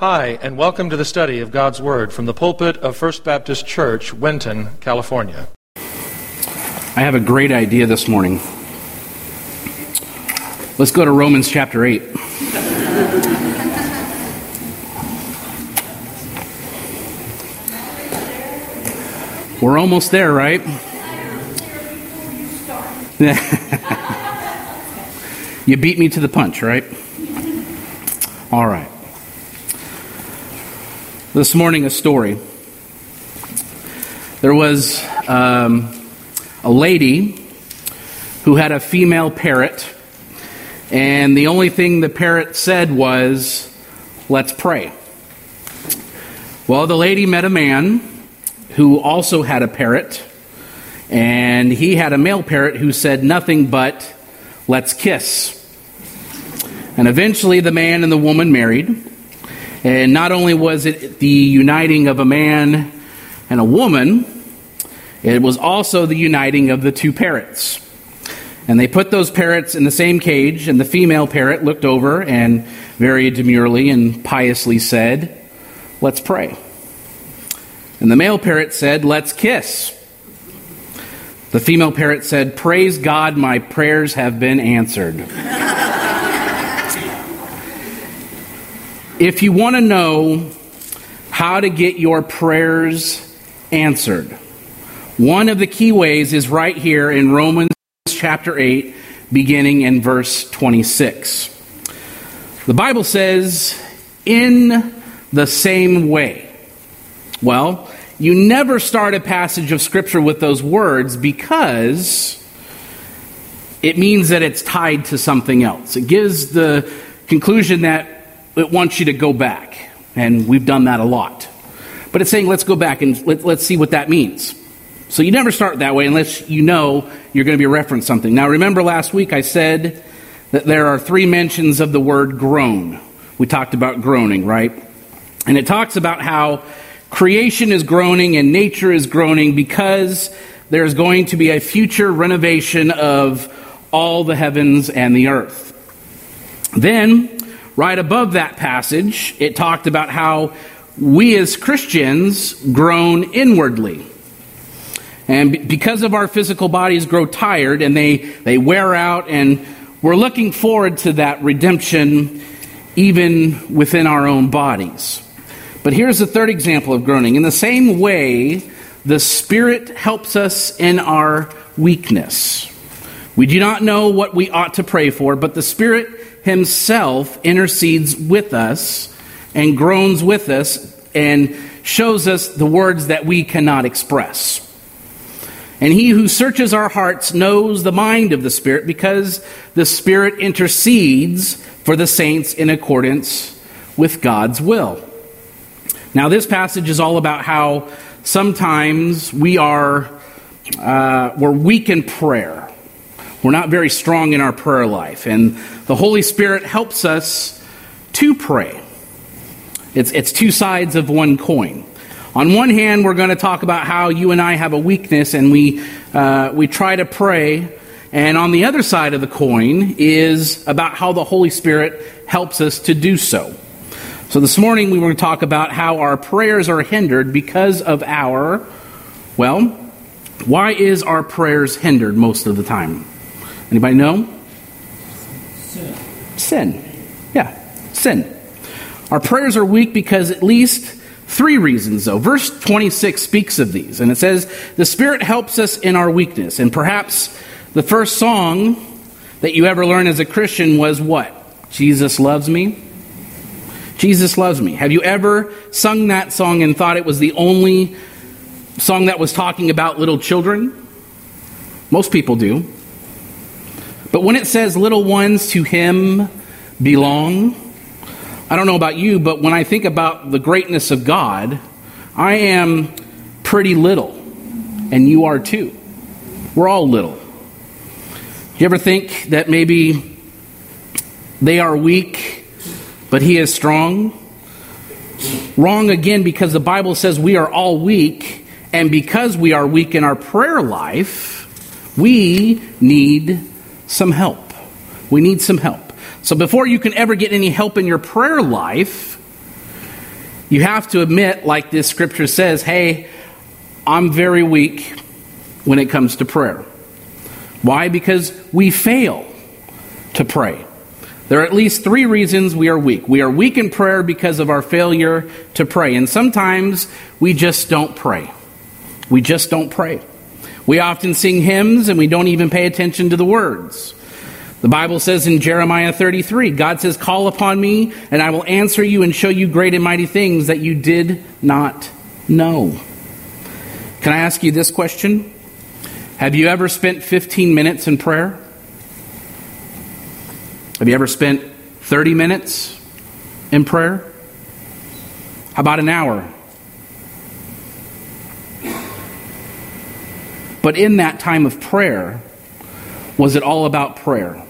Hi, and welcome to the study of God's Word from the pulpit of First Baptist Church, Winton, California. I have a great idea this morning. Let's go to Romans chapter 8. We're almost there, right? you beat me to the punch, right? All right. This morning, a story. There was um, a lady who had a female parrot, and the only thing the parrot said was, Let's pray. Well, the lady met a man who also had a parrot, and he had a male parrot who said nothing but, Let's kiss. And eventually the man and the woman married. And not only was it the uniting of a man and a woman, it was also the uniting of the two parrots. And they put those parrots in the same cage, and the female parrot looked over and very demurely and piously said, Let's pray. And the male parrot said, Let's kiss. The female parrot said, Praise God, my prayers have been answered. If you want to know how to get your prayers answered, one of the key ways is right here in Romans chapter 8, beginning in verse 26. The Bible says, in the same way. Well, you never start a passage of Scripture with those words because it means that it's tied to something else. It gives the conclusion that it wants you to go back. And we've done that a lot. But it's saying, let's go back and let, us see what that means. So you never start that way unless you know you're going to be referencing something. Now, remember last week I said that there are three mentions of the word groan. We talked about groaning, right? And it talks about how creation is groaning and nature is groaning because there's going to be a future renovation of all the heavens and the earth. Then, right above that passage, it talked about how we as Christians groan inwardly. And because of our physical bodies grow tired and they, they wear out, and we're looking forward to that redemption even within our own bodies. But here's the third example of groaning. In the same way, the Spirit helps us in our weakness. We do not know what we ought to pray for, but the Spirit Himself intercedes with us and groans with us and shows us the words that we cannot express. And he who searches our hearts knows the mind of the Spirit because the Spirit intercedes for the saints in accordance with God's will. Now, this passage is all about how sometimes we are uh, we're weak in prayer. We're not very strong in our prayer life, and the Holy Spirit helps us to pray. It's, it's two sides of one coin. On one hand, we're going to talk about how you and I have a weakness and we, uh, we try to pray. And on the other side of the coin is about how the Holy Spirit helps us to do so. So this morning we were going to talk about how our prayers are hindered because of our, well, why is our prayers hindered most of the time? Anybody know? Sin. Sin. Yeah, sin. Our prayers are weak because at least Three reasons, though. Verse 26 speaks of these, and it says, The Spirit helps us in our weakness. And perhaps the first song that you ever learned as a Christian was what? Jesus loves me? Jesus loves me. Have you ever sung that song and thought it was the only song that was talking about little children? Most people do. But when it says, Little ones to him belong, I don't know about you, but when I think about the greatness of God, I am pretty little, and you are too. We're all little. You ever think that maybe they are weak, but He is strong? Wrong again, because the Bible says we are all weak, and because we are weak in our prayer life, we need some help. We need some help. So before you can ever get any help in your prayer life, You have to admit, like this scripture says, hey, I'm very weak when it comes to prayer. Why? Because we fail to pray. There are at least three reasons we are weak. We are weak in prayer because of our failure to pray. And sometimes we just don't pray. We just don't pray. We often sing hymns and we don't even pay attention to the words. The Bible says in Jeremiah 33, God says, Call upon me, and I will answer you and show you great and mighty things that you did not know. Can I ask you this question? Have you ever spent 15 minutes in prayer? Have you ever spent 30 minutes in prayer? How about an hour? But in that time of prayer, was it all about prayer?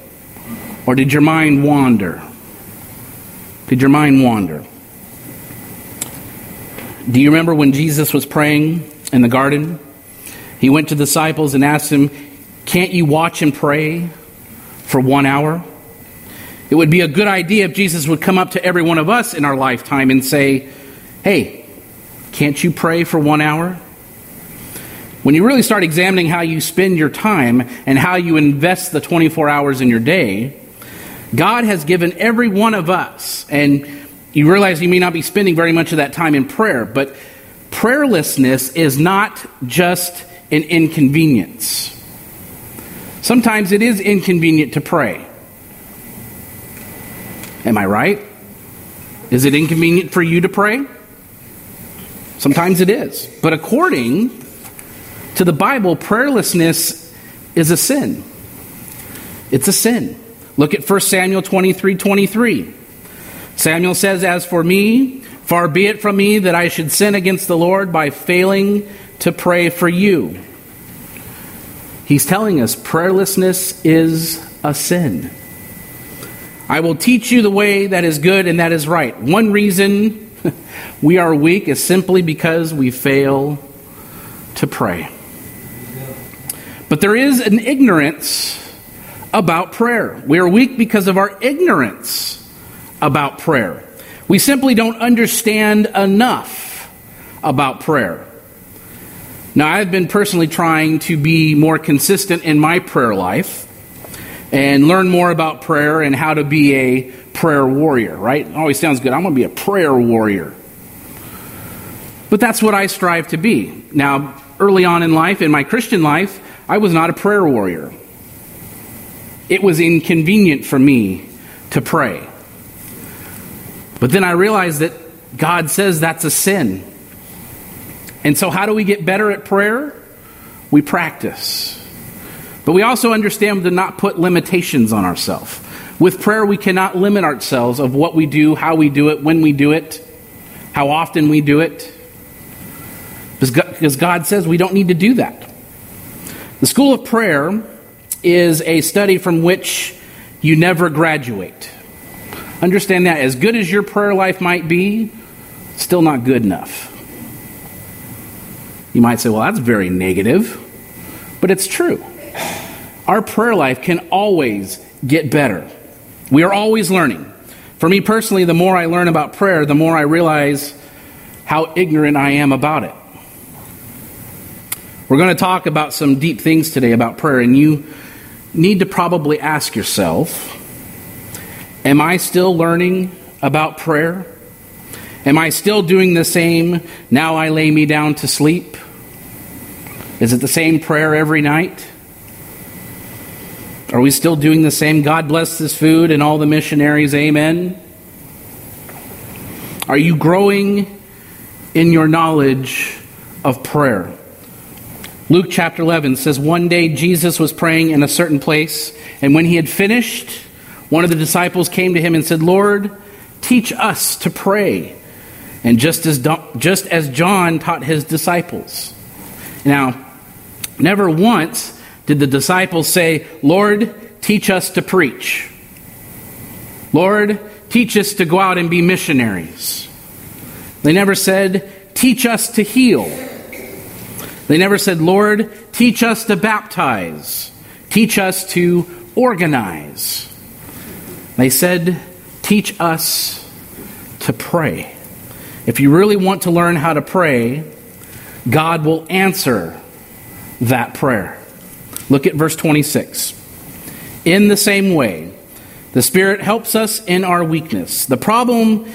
Or did your mind wander? Did your mind wander? Do you remember when Jesus was praying in the garden? He went to the disciples and asked them, Can't you watch and pray for one hour? It would be a good idea if Jesus would come up to every one of us in our lifetime and say, Hey, can't you pray for one hour? When you really start examining how you spend your time and how you invest the 24 hours in your day, God has given every one of us, and you realize you may not be spending very much of that time in prayer, but prayerlessness is not just an inconvenience. Sometimes it is inconvenient to pray. Am I right? Is it inconvenient for you to pray? Sometimes it is. But according to the Bible, prayerlessness is a sin. It's a sin. Look at 1 Samuel 23 23. Samuel says, As for me, far be it from me that I should sin against the Lord by failing to pray for you. He's telling us prayerlessness is a sin. I will teach you the way that is good and that is right. One reason we are weak is simply because we fail to pray. But there is an ignorance about prayer. We are weak because of our ignorance about prayer. We simply don't understand enough about prayer. Now, I've been personally trying to be more consistent in my prayer life and learn more about prayer and how to be a prayer warrior, right? It always sounds good. I'm going to be a prayer warrior. But that's what I strive to be. Now, early on in life, in my Christian life, I was not a prayer warrior. It was inconvenient for me to pray. But then I realized that God says that's a sin. And so, how do we get better at prayer? We practice. But we also understand to not put limitations on ourselves. With prayer, we cannot limit ourselves of what we do, how we do it, when we do it, how often we do it. Because God says we don't need to do that. The School of Prayer is a study from which you never graduate. Understand that as good as your prayer life might be, still not good enough. You might say, well, that's very negative, but it's true. Our prayer life can always get better. We are always learning. For me personally, the more I learn about prayer, the more I realize how ignorant I am about it. We're going to talk about some deep things today about prayer, and you need to probably ask yourself Am I still learning about prayer? Am I still doing the same, now I lay me down to sleep? Is it the same prayer every night? Are we still doing the same? God bless this food and all the missionaries, amen? Are you growing in your knowledge of prayer? Luke chapter 11 says, One day Jesus was praying in a certain place, and when he had finished, one of the disciples came to him and said, Lord, teach us to pray. And just as, just as John taught his disciples. Now, never once did the disciples say, Lord, teach us to preach? Lord, teach us to go out and be missionaries. They never said, teach us to heal. They never said, Lord, teach us to baptize. Teach us to organize. They said, teach us to pray. If you really want to learn how to pray, God will answer that prayer. Look at verse 26. In the same way, the Spirit helps us in our weakness. The problem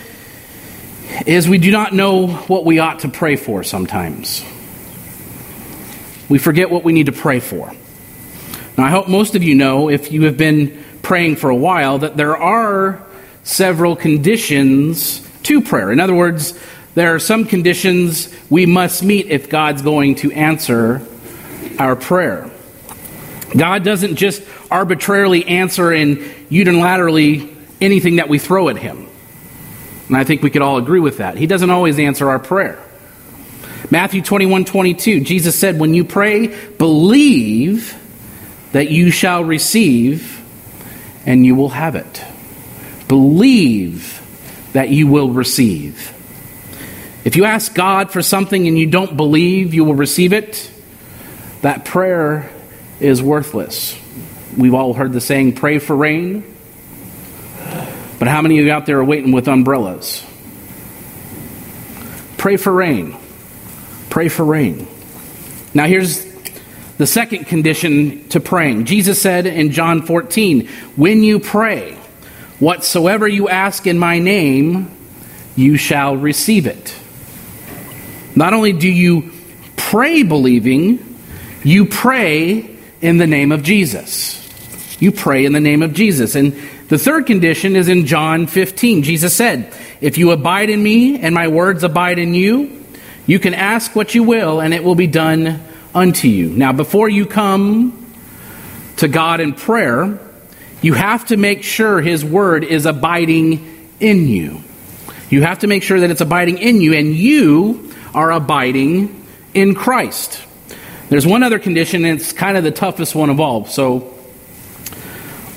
is we do not know what we ought to pray for sometimes. We forget what we need to pray for. Now, I hope most of you know, if you have been praying for a while, that there are several conditions to prayer. In other words, there are some conditions we must meet if God's going to answer our prayer. God doesn't just arbitrarily answer and unilaterally anything that we throw at him. And I think we could all agree with that. He doesn't always answer our prayer. Matthew 21 22, Jesus said, When you pray, believe that you shall receive, and you will have it. Believe that you will receive. If you ask God for something and you don't believe you will receive it, that prayer is worthless. We've all heard the saying, pray for rain. But how many of you out there are waiting with umbrellas? Pray for rain. Pray for rain. Now, here's the second condition to praying. Jesus said in John 14, When you pray, whatsoever you ask in my name, you shall receive it. Not only do you pray believing, you pray in the name of Jesus. You pray in the name of Jesus. And the third condition is in John 15. Jesus said, If you abide in me and my words abide in you, you can ask what you will and it will be done unto you. Now, before you come to God in prayer, you have to make sure his word is abiding in you. You have to make sure that it's abiding in you and you are abiding in Christ. There's one other condition, and it's kind of the toughest one of all. So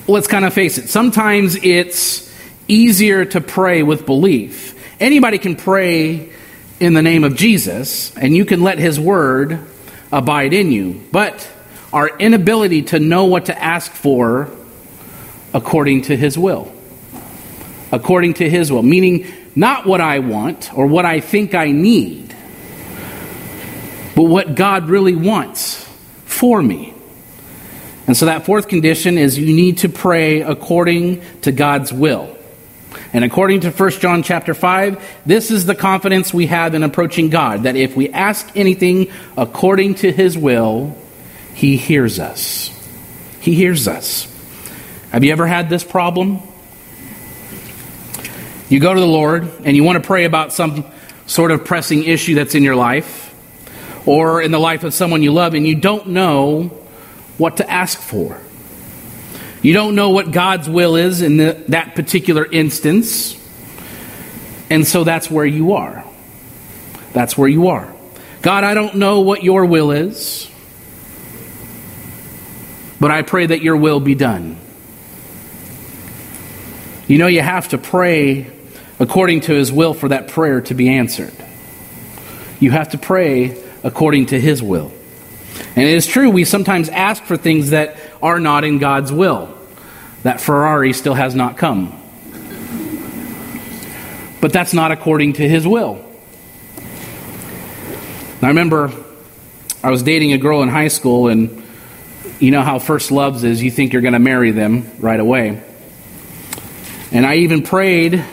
let's kind of face it. Sometimes it's easier to pray with belief. Anybody can pray in the name of Jesus, and you can let his word abide in you. But our inability to know what to ask for according to his will. According to his will. Meaning, not what I want or what I think I need, but what God really wants for me. And so that fourth condition is you need to pray according to God's will. And according to 1 John chapter 5, this is the confidence we have in approaching God that if we ask anything according to his will, he hears us. He hears us. Have you ever had this problem? You go to the Lord and you want to pray about some sort of pressing issue that's in your life or in the life of someone you love and you don't know what to ask for. You don't know what God's will is in the, that particular instance. And so that's where you are. That's where you are. God, I don't know what your will is, but I pray that your will be done. You know, you have to pray according to his will for that prayer to be answered. You have to pray according to his will. And it is true, we sometimes ask for things that are not in God's will. That Ferrari still has not come. But that's not according to his will. I remember I was dating a girl in high school, and you know how first loves is you think you're going to marry them right away. And I even prayed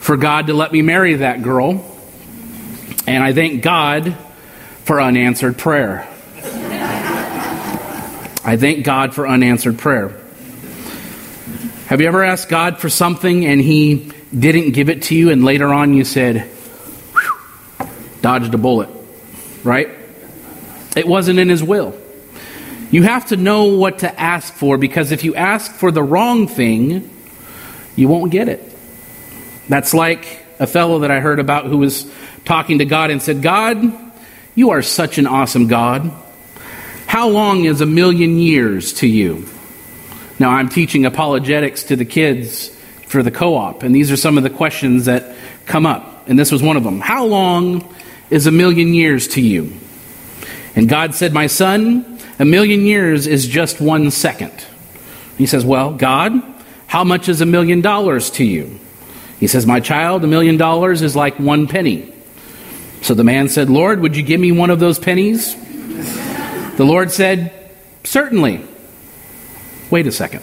for God to let me marry that girl. And I thank God for unanswered prayer. I thank God for unanswered prayer. Have you ever asked God for something and He didn't give it to you, and later on you said, dodged a bullet, right? It wasn't in His will. You have to know what to ask for because if you ask for the wrong thing, you won't get it. That's like a fellow that I heard about who was talking to God and said, God, you are such an awesome God. How long is a million years to you? Now, I'm teaching apologetics to the kids for the co op, and these are some of the questions that come up. And this was one of them How long is a million years to you? And God said, My son, a million years is just one second. He says, Well, God, how much is a million dollars to you? He says, My child, a million dollars is like one penny. So the man said, Lord, would you give me one of those pennies? The Lord said, Certainly. Wait a second.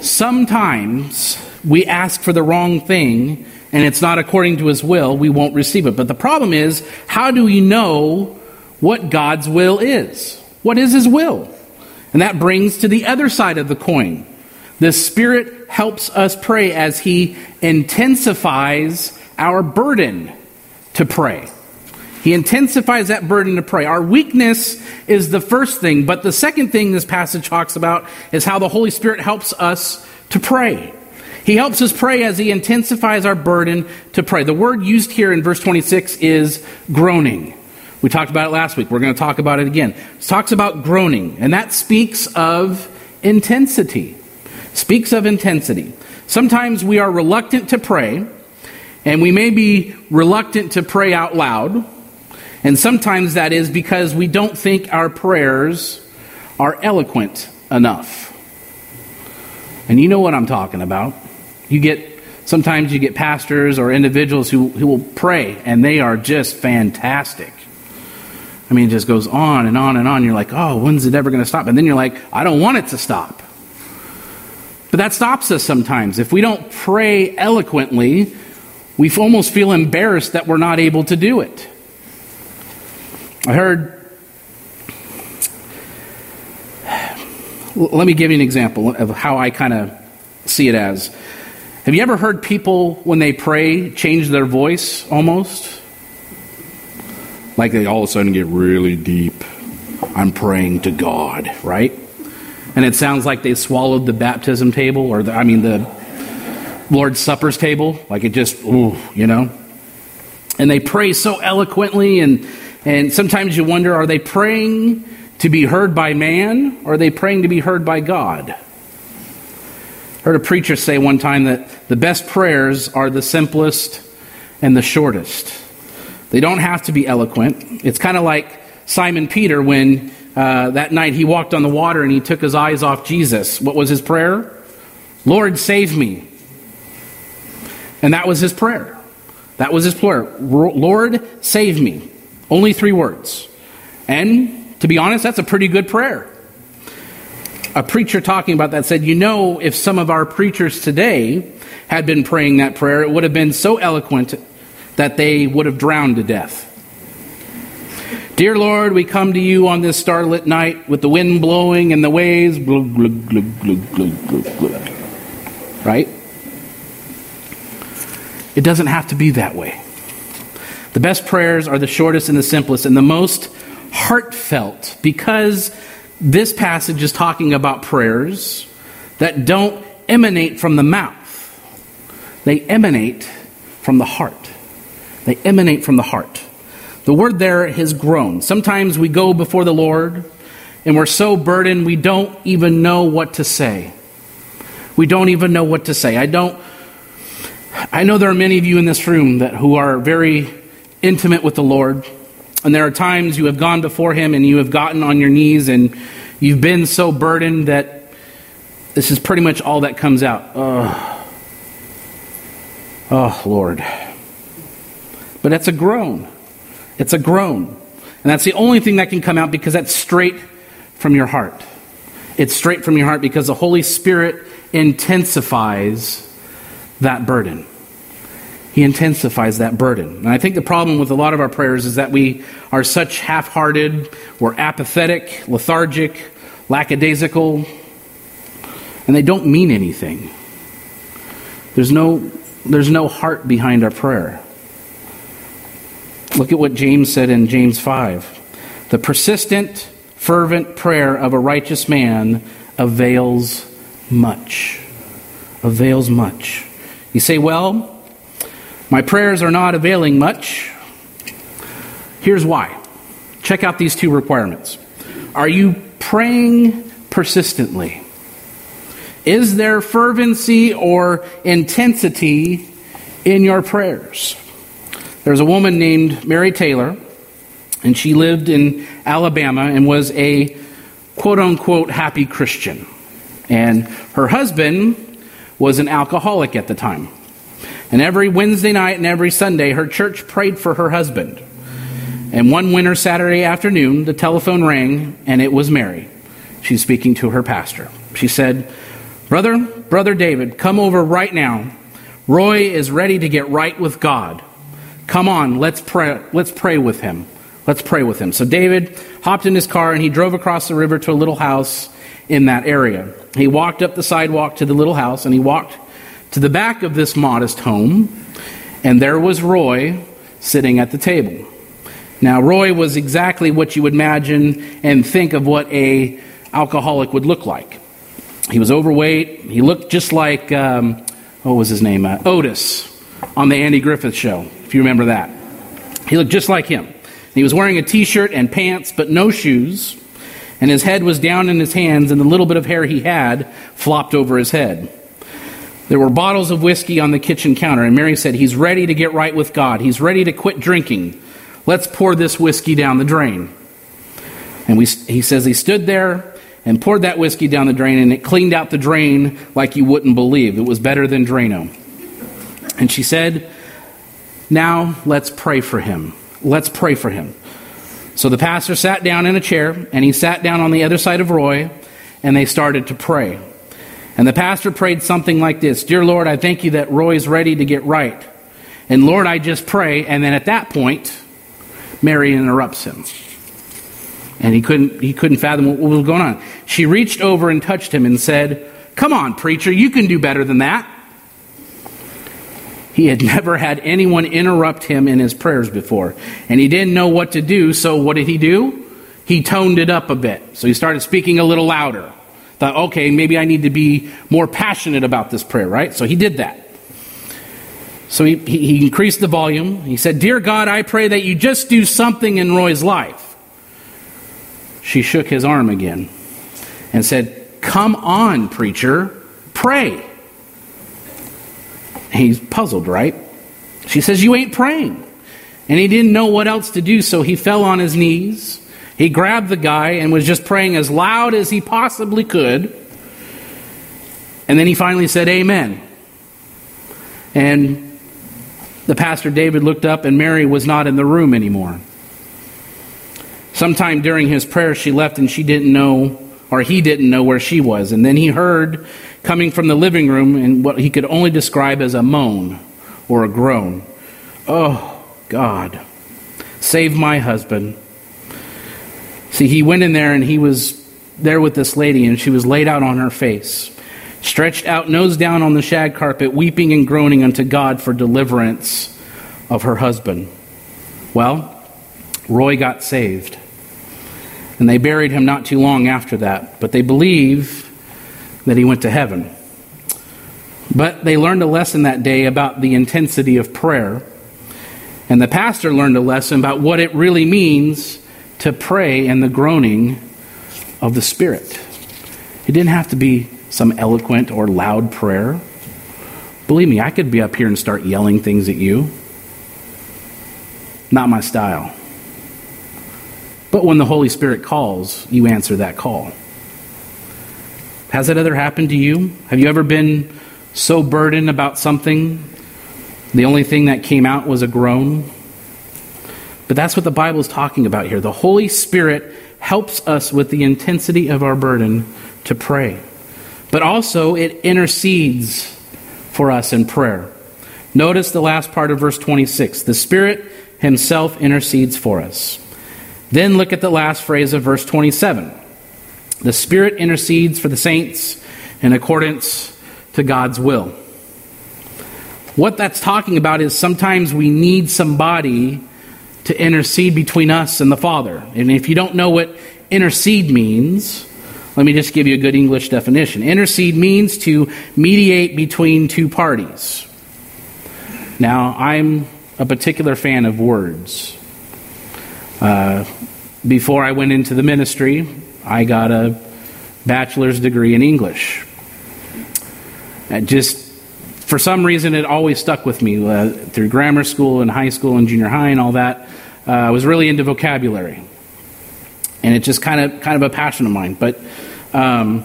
Sometimes we ask for the wrong thing and it's not according to his will, we won't receive it. But the problem is, how do we know what God's will is? What is his will? And that brings to the other side of the coin. The Spirit helps us pray as he intensifies our burden to pray. He intensifies that burden to pray. Our weakness is the first thing, but the second thing this passage talks about is how the Holy Spirit helps us to pray. He helps us pray as he intensifies our burden to pray. The word used here in verse 26 is groaning. We talked about it last week. We're going to talk about it again. It talks about groaning, and that speaks of intensity. Speaks of intensity. Sometimes we are reluctant to pray, and we may be reluctant to pray out loud. And sometimes that is because we don't think our prayers are eloquent enough. And you know what I'm talking about. You get sometimes you get pastors or individuals who, who will pray and they are just fantastic. I mean, it just goes on and on and on. You're like, oh, when's it ever going to stop? And then you're like, I don't want it to stop. But that stops us sometimes. If we don't pray eloquently, we almost feel embarrassed that we're not able to do it. I heard. Let me give you an example of how I kind of see it as. Have you ever heard people, when they pray, change their voice almost? Like they all of a sudden get really deep. I'm praying to God, right? And it sounds like they swallowed the baptism table, or the, I mean, the Lord's Supper's table. Like it just, ooh, you know? And they pray so eloquently, and, and sometimes you wonder are they praying to be heard by man, or are they praying to be heard by God? heard a preacher say one time that the best prayers are the simplest and the shortest. They don't have to be eloquent. It's kind of like Simon Peter when uh, that night he walked on the water and he took his eyes off Jesus. What was his prayer? Lord, save me. And that was his prayer. That was his prayer. Lord, save me. Only three words. And to be honest, that's a pretty good prayer a preacher talking about that said, You know, if some of our preachers today had been praying that prayer, it would have been so eloquent that they would have drowned to death. Dear Lord, we come to you on this starlit night with the wind blowing and the waves. Right? It doesn't have to be that way. The best prayers are the shortest and the simplest and the most heartfelt because this passage is talking about prayers that don't emanate from the mouth, they emanate from the heart. They emanate from the heart. The word there is groan. Sometimes we go before the Lord and we're so burdened we don't even know what to say. We don't even know what to say. I don't I know there are many of you in this room that who are very intimate with the Lord. And there are times you have gone before Him and you have gotten on your knees and you've been so burdened that this is pretty much all that comes out. Oh, oh Lord. But it's a groan. It's a groan. And that's the only thing that can come out because that's straight from your heart. It's straight from your heart because the Holy Spirit intensifies that burden. He intensifies that burden. And I think the problem with a lot of our prayers is that we are such half hearted, we're apathetic, lethargic, lackadaisical, and they don't mean anything. There's no, there's no heart behind our prayer. Look at what James said in James 5. The persistent, fervent prayer of a righteous man avails much. Avails much. You say, well, my prayers are not availing much. Here's why. Check out these two requirements. Are you praying persistently? Is there fervency or intensity in your prayers? There's a woman named Mary Taylor, and she lived in Alabama and was a quote unquote happy Christian. And her husband was an alcoholic at the time. And every Wednesday night and every Sunday, her church prayed for her husband. And one winter Saturday afternoon, the telephone rang, and it was Mary. She's speaking to her pastor. She said, Brother, Brother David, come over right now. Roy is ready to get right with God. Come on, let's pray, let's pray with him. Let's pray with him. So David hopped in his car and he drove across the river to a little house in that area. He walked up the sidewalk to the little house and he walked to the back of this modest home, and there was Roy sitting at the table. Now, Roy was exactly what you would imagine and think of what a alcoholic would look like. He was overweight. He looked just like um, what was his name? Uh, Otis on the Andy Griffith Show, if you remember that. He looked just like him. He was wearing a T-shirt and pants, but no shoes, and his head was down in his hands, and the little bit of hair he had flopped over his head. There were bottles of whiskey on the kitchen counter, and Mary said, He's ready to get right with God. He's ready to quit drinking. Let's pour this whiskey down the drain. And we, he says he stood there and poured that whiskey down the drain, and it cleaned out the drain like you wouldn't believe. It was better than Drano. And she said, Now let's pray for him. Let's pray for him. So the pastor sat down in a chair, and he sat down on the other side of Roy, and they started to pray. And the pastor prayed something like this Dear Lord, I thank you that Roy's ready to get right. And Lord, I just pray. And then at that point, Mary interrupts him. And he couldn't, he couldn't fathom what was going on. She reached over and touched him and said, Come on, preacher, you can do better than that. He had never had anyone interrupt him in his prayers before. And he didn't know what to do, so what did he do? He toned it up a bit. So he started speaking a little louder. Thought, okay, maybe I need to be more passionate about this prayer, right? So he did that. So he, he increased the volume. He said, Dear God, I pray that you just do something in Roy's life. She shook his arm again and said, Come on, preacher, pray. He's puzzled, right? She says, You ain't praying. And he didn't know what else to do, so he fell on his knees. He grabbed the guy and was just praying as loud as he possibly could. And then he finally said, Amen. And the pastor David looked up, and Mary was not in the room anymore. Sometime during his prayer, she left and she didn't know, or he didn't know where she was. And then he heard coming from the living room in what he could only describe as a moan or a groan. Oh, God, save my husband. See, he went in there and he was there with this lady, and she was laid out on her face stretched out nose down on the shag carpet, weeping and groaning unto God for deliverance of her husband. Well, Roy got saved. And they buried him not too long after that, but they believe that he went to heaven. But they learned a lesson that day about the intensity of prayer. And the pastor learned a lesson about what it really means to pray in the groaning of the Spirit. It didn't have to be some eloquent or loud prayer. Believe me, I could be up here and start yelling things at you. Not my style. But when the Holy Spirit calls, you answer that call. Has that ever happened to you? Have you ever been so burdened about something, the only thing that came out was a groan? But that's what the Bible is talking about here. The Holy Spirit helps us with the intensity of our burden to pray but also it intercedes for us in prayer. Notice the last part of verse 26. The Spirit Himself intercedes for us. Then look at the last phrase of verse 27. The Spirit intercedes for the saints in accordance to God's will. What that's talking about is sometimes we need somebody to intercede between us and the Father. And if you don't know what intercede means, let me just give you a good English definition. Intercede means to mediate between two parties. Now, I'm a particular fan of words. Uh, before I went into the ministry, I got a bachelor's degree in English. And just for some reason, it always stuck with me uh, through grammar school and high school and junior high and all that. Uh, I was really into vocabulary. And it's just kind of kind of a passion of mine. But um,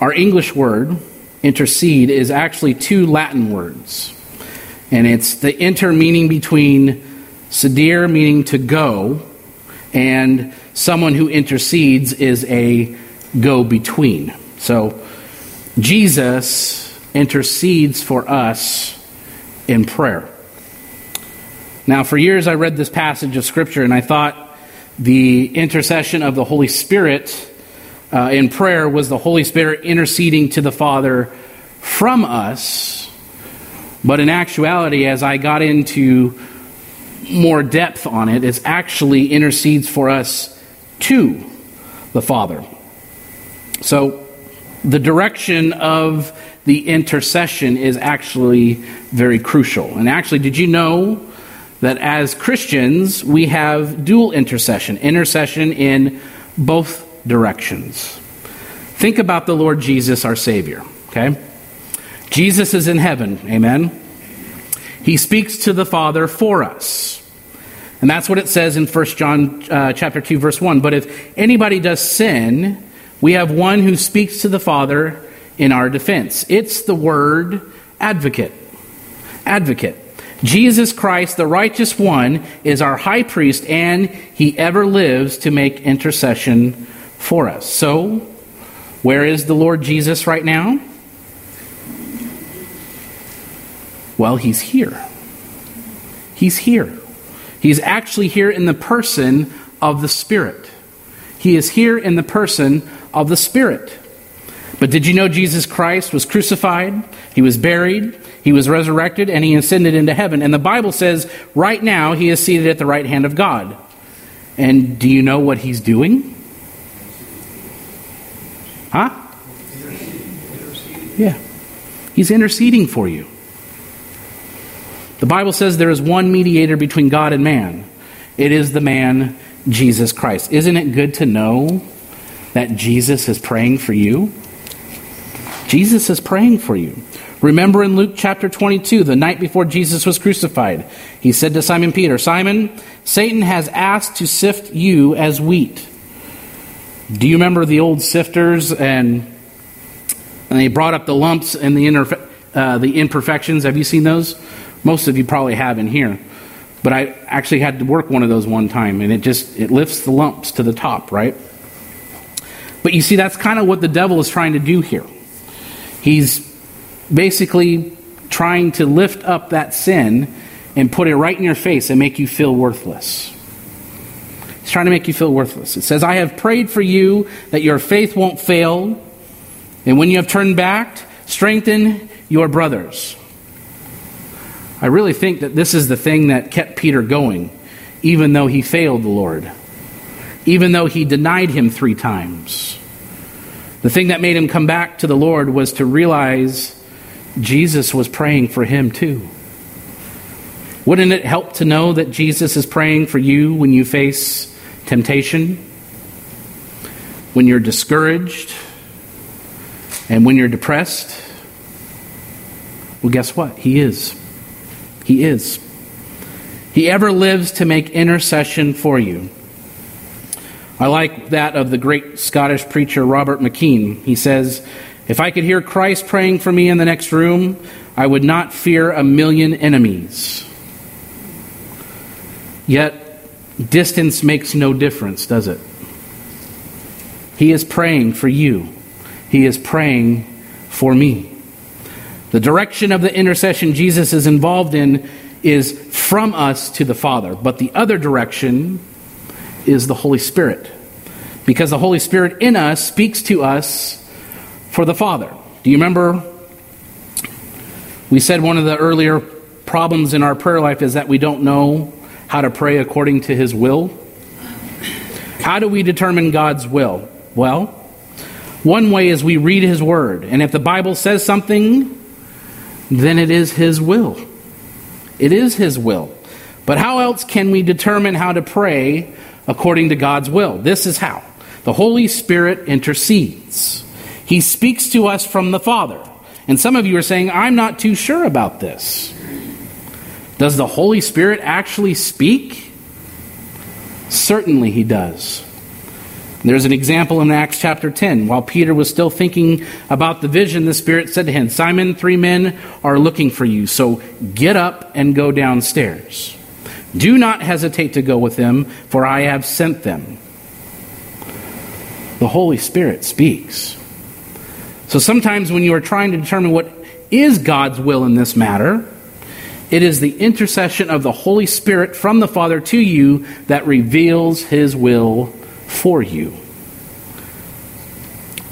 our English word, intercede, is actually two Latin words. And it's the inter meaning between cedere, meaning to go, and someone who intercedes is a go between. So Jesus intercedes for us in prayer. Now, for years I read this passage of Scripture and I thought the intercession of the Holy Spirit uh, in prayer was the Holy Spirit interceding to the Father from us. But in actuality, as I got into more depth on it, it actually intercedes for us to the Father. So the direction of the intercession is actually very crucial. And actually, did you know that as Christians, we have dual intercession, intercession in both directions? Think about the Lord Jesus, our Savior, okay? Jesus is in heaven, amen? He speaks to the Father for us. And that's what it says in 1 John uh, chapter 2 verse 1. But if anybody does sin, we have one who speaks to the Father in our defense. It's the word advocate. Advocate. Jesus Christ, the righteous one, is our high priest, and he ever lives to make intercession for us. So, where is the Lord Jesus right now? Well, he's here. He's here. He's actually here in the person of the Spirit. He is here in the person of the Spirit. But did you know Jesus Christ was crucified? He was buried. He was resurrected and he ascended into heaven. And the Bible says right now he is seated at the right hand of God. And do you know what he's doing? Huh? Yeah. He's interceding for you. The Bible says there is one mediator between God and man. It is the man Jesus Christ. Isn't it good to know that Jesus is praying for you? Jesus is praying for you. Remember in Luke chapter 22, the night before Jesus was crucified, he said to Simon Peter, Simon, Satan has asked to sift you as wheat. Do you remember the old sifters and, and they brought up the lumps and the, uh, the imperfections? Have you seen those? Most of you probably have in here. But I actually had to work one of those one time, and it just it lifts the lumps to the top, right? But you see, that's kind of what the devil is trying to do here. He's basically trying to lift up that sin and put it right in your face and make you feel worthless. He's trying to make you feel worthless. It says, I have prayed for you that your faith won't fail, and when you have turned back, strengthen your brothers. I really think that this is the thing that kept Peter going, even though he failed the Lord, even though he denied him three times. The thing that made him come back to the Lord was to realize Jesus was praying for him too. Wouldn't it help to know that Jesus is praying for you when you face temptation, when you're discouraged, and when you're depressed? Well, guess what? He is. He is. He ever lives to make intercession for you. I like that of the great Scottish preacher Robert McKean. He says, If I could hear Christ praying for me in the next room, I would not fear a million enemies. Yet, distance makes no difference, does it? He is praying for you, He is praying for me. The direction of the intercession Jesus is involved in is from us to the Father, but the other direction is the Holy Spirit. Because the Holy Spirit in us speaks to us for the Father. Do you remember? We said one of the earlier problems in our prayer life is that we don't know how to pray according to His will. How do we determine God's will? Well, one way is we read His Word. And if the Bible says something, then it is His will. It is His will. But how else can we determine how to pray according to God's will? This is how the Holy Spirit intercedes. He speaks to us from the Father. And some of you are saying, I'm not too sure about this. Does the Holy Spirit actually speak? Certainly he does. There's an example in Acts chapter 10. While Peter was still thinking about the vision, the Spirit said to him, Simon, three men are looking for you, so get up and go downstairs. Do not hesitate to go with them, for I have sent them. The Holy Spirit speaks. So sometimes when you are trying to determine what is God's will in this matter, it is the intercession of the Holy Spirit from the Father to you that reveals his will for you.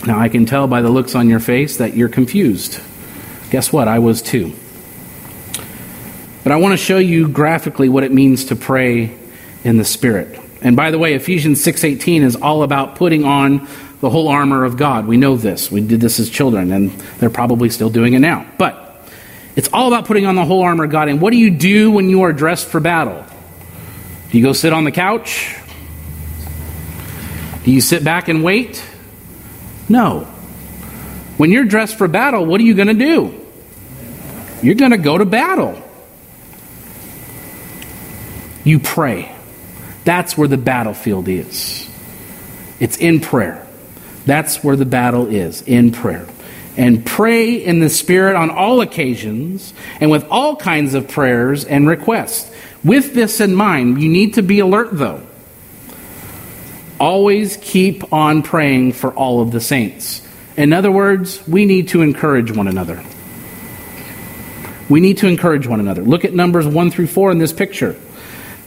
Now, I can tell by the looks on your face that you're confused. Guess what? I was too. But I want to show you graphically what it means to pray in the Spirit. And by the way, Ephesians 6:18 is all about putting on the whole armor of God. We know this. We did this as children and they're probably still doing it now. But it's all about putting on the whole armor of God. And what do you do when you are dressed for battle? Do you go sit on the couch? Do you sit back and wait? No. When you're dressed for battle, what are you going to do? You're going to go to battle. You pray. That's where the battlefield is. It's in prayer. That's where the battle is, in prayer and pray in the Spirit on all occasions and with all kinds of prayers and requests. With this in mind, you need to be alert though. Always keep on praying for all of the saints. In other words, we need to encourage one another. We need to encourage one another. Look at Numbers 1 through 4 in this picture.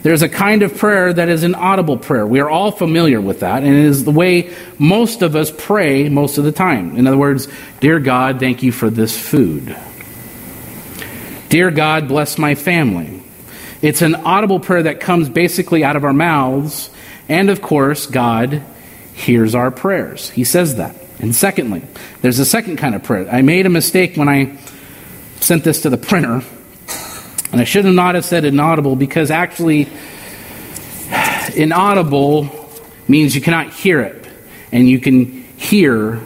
There's a kind of prayer that is an audible prayer. We are all familiar with that, and it is the way most of us pray most of the time. In other words, Dear God, thank you for this food. Dear God, bless my family. It's an audible prayer that comes basically out of our mouths, and of course, God hears our prayers. He says that. And secondly, there's a second kind of prayer. I made a mistake when I sent this to the printer. And I should have not have said inaudible because actually, inaudible means you cannot hear it, and you can hear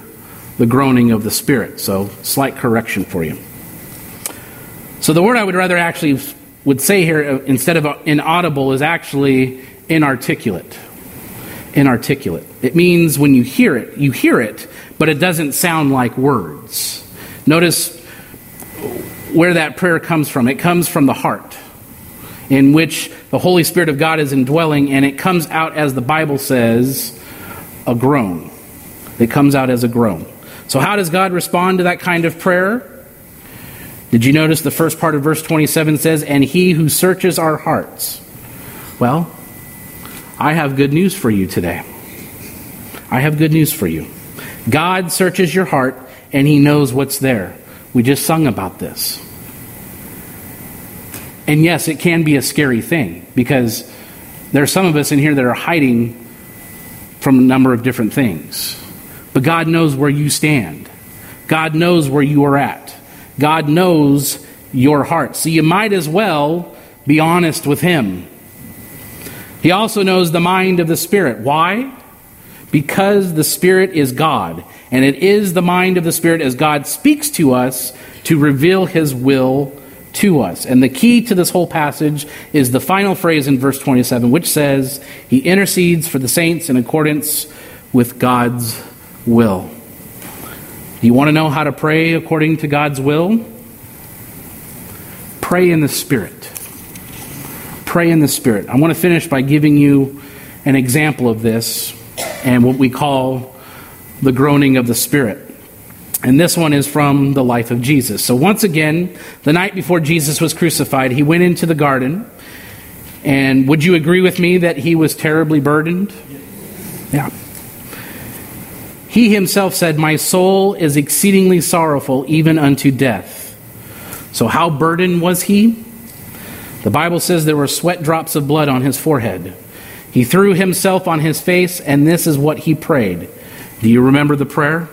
the groaning of the Spirit. So, slight correction for you. So, the word I would rather actually would say here uh, instead of inaudible is actually inarticulate. Inarticulate. It means when you hear it, you hear it, but it doesn't sound like words. Notice where that prayer comes from. It comes from the heart, in which the Holy Spirit of God is indwelling, and it comes out, as the Bible says, a groan. It comes out as a groan. So, how does God respond to that kind of prayer? Did you notice the first part of verse 27 says, And he who searches our hearts? Well, I have good news for you today. I have good news for you. God searches your heart, and he knows what's there. We just sung about this. And yes, it can be a scary thing because there are some of us in here that are hiding from a number of different things. But God knows where you stand, God knows where you are at, God knows your heart. So you might as well be honest with Him. He also knows the mind of the Spirit. Why? Because the Spirit is God. And it is the mind of the Spirit as God speaks to us to reveal His will to us. And the key to this whole passage is the final phrase in verse 27, which says, He intercedes for the saints in accordance with God's will. Do you want to know how to pray according to God's will? Pray in the Spirit. Pray in the Spirit. I want to finish by giving you an example of this and what we call the groaning of the Spirit. And this one is from the life of Jesus. So, once again, the night before Jesus was crucified, he went into the garden. And would you agree with me that he was terribly burdened? Yeah. He himself said, My soul is exceedingly sorrowful, even unto death. So, how burdened was he? The Bible says there were sweat drops of blood on his forehead. He threw himself on his face, and this is what he prayed. Do you remember the prayer?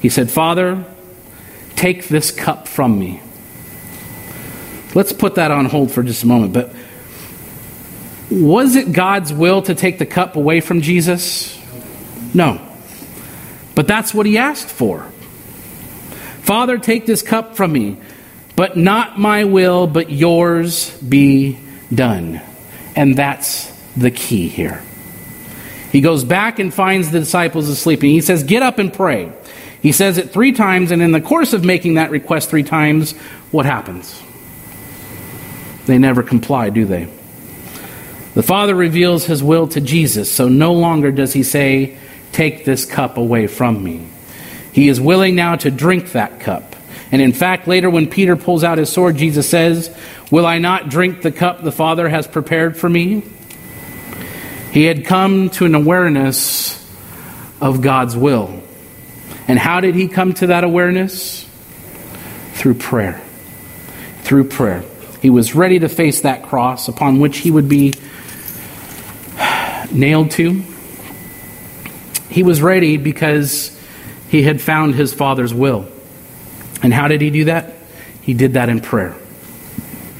He said, Father, take this cup from me. Let's put that on hold for just a moment. But was it God's will to take the cup away from Jesus? No. But that's what he asked for. Father, take this cup from me, but not my will, but yours be done. And that's the key here. He goes back and finds the disciples asleep, and he says, Get up and pray. He says it three times, and in the course of making that request three times, what happens? They never comply, do they? The Father reveals his will to Jesus, so no longer does he say, Take this cup away from me. He is willing now to drink that cup. And in fact, later when Peter pulls out his sword, Jesus says, Will I not drink the cup the Father has prepared for me? He had come to an awareness of God's will. And how did he come to that awareness? Through prayer. Through prayer. He was ready to face that cross upon which he would be nailed to. He was ready because he had found his Father's will. And how did he do that? He did that in prayer.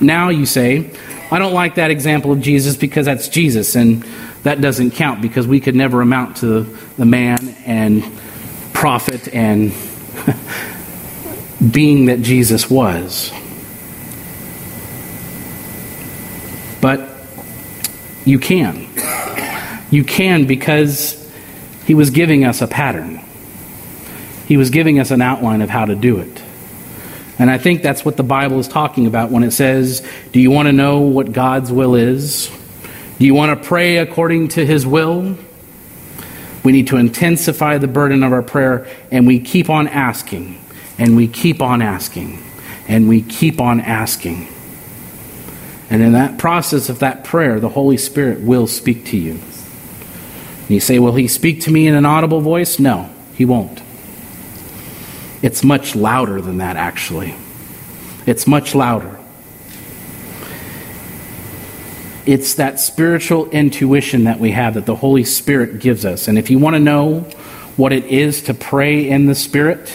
Now you say, I don't like that example of Jesus because that's Jesus, and that doesn't count because we could never amount to the man and prophet and being that Jesus was. But you can. You can because he was giving us a pattern. He was giving us an outline of how to do it. And I think that's what the Bible is talking about when it says, Do you want to know what God's will is? Do you want to pray according to His will? We need to intensify the burden of our prayer, and we keep on asking, and we keep on asking, and we keep on asking. And in that process of that prayer, the Holy Spirit will speak to you. And you say, Will He speak to me in an audible voice? No, He won't. It's much louder than that, actually. It's much louder. It's that spiritual intuition that we have that the Holy Spirit gives us. And if you want to know what it is to pray in the Spirit,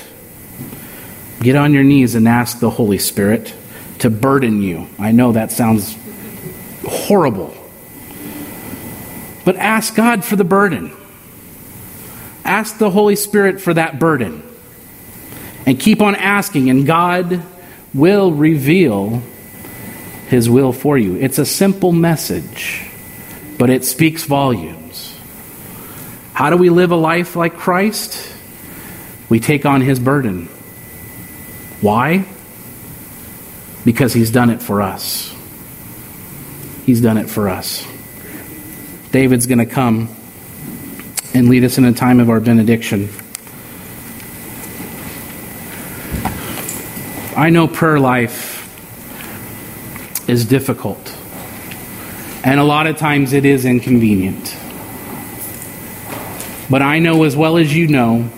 get on your knees and ask the Holy Spirit to burden you. I know that sounds horrible. But ask God for the burden. Ask the Holy Spirit for that burden. And keep on asking, and God will reveal his will for you. It's a simple message, but it speaks volumes. How do we live a life like Christ? We take on His burden. Why? Because He's done it for us. He's done it for us. David's going to come and lead us in a time of our benediction. I know prayer life is difficult. And a lot of times it is inconvenient. But I know as well as you know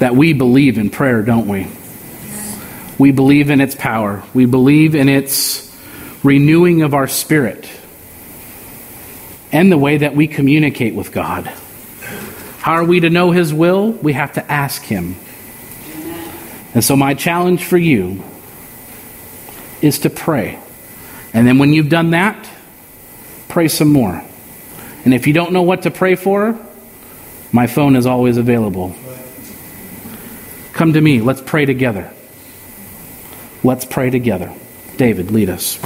that we believe in prayer, don't we? We believe in its power. We believe in its renewing of our spirit and the way that we communicate with God. How are we to know His will? We have to ask Him. And so, my challenge for you is to pray. And then when you've done that, pray some more. And if you don't know what to pray for, my phone is always available. Come to me. Let's pray together. Let's pray together. David, lead us.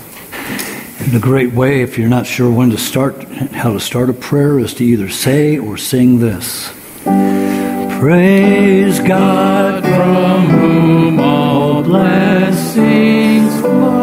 And a great way, if you're not sure when to start, how to start a prayer, is to either say or sing this Praise God blessings flow.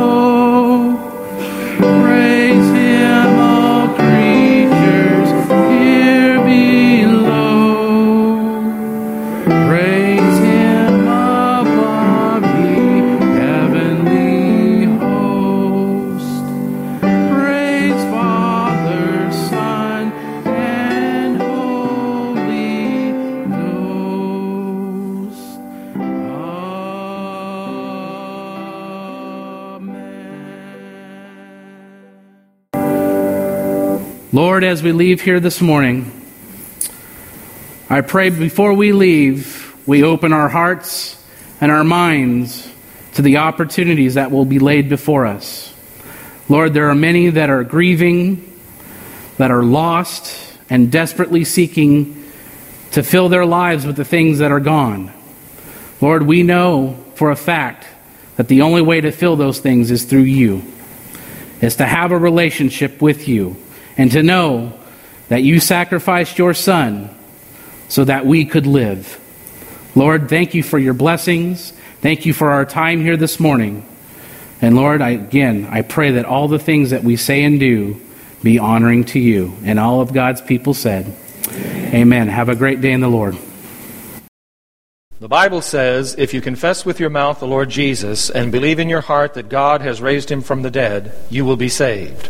As we leave here this morning, I pray before we leave, we open our hearts and our minds to the opportunities that will be laid before us. Lord, there are many that are grieving, that are lost, and desperately seeking to fill their lives with the things that are gone. Lord, we know for a fact that the only way to fill those things is through you, is to have a relationship with you and to know that you sacrificed your Son so that we could live. Lord, thank you for your blessings. Thank you for our time here this morning. And Lord, I, again, I pray that all the things that we say and do be honoring to you. And all of God's people said, Amen. Amen. Have a great day in the Lord. The Bible says, if you confess with your mouth the Lord Jesus and believe in your heart that God has raised him from the dead, you will be saved.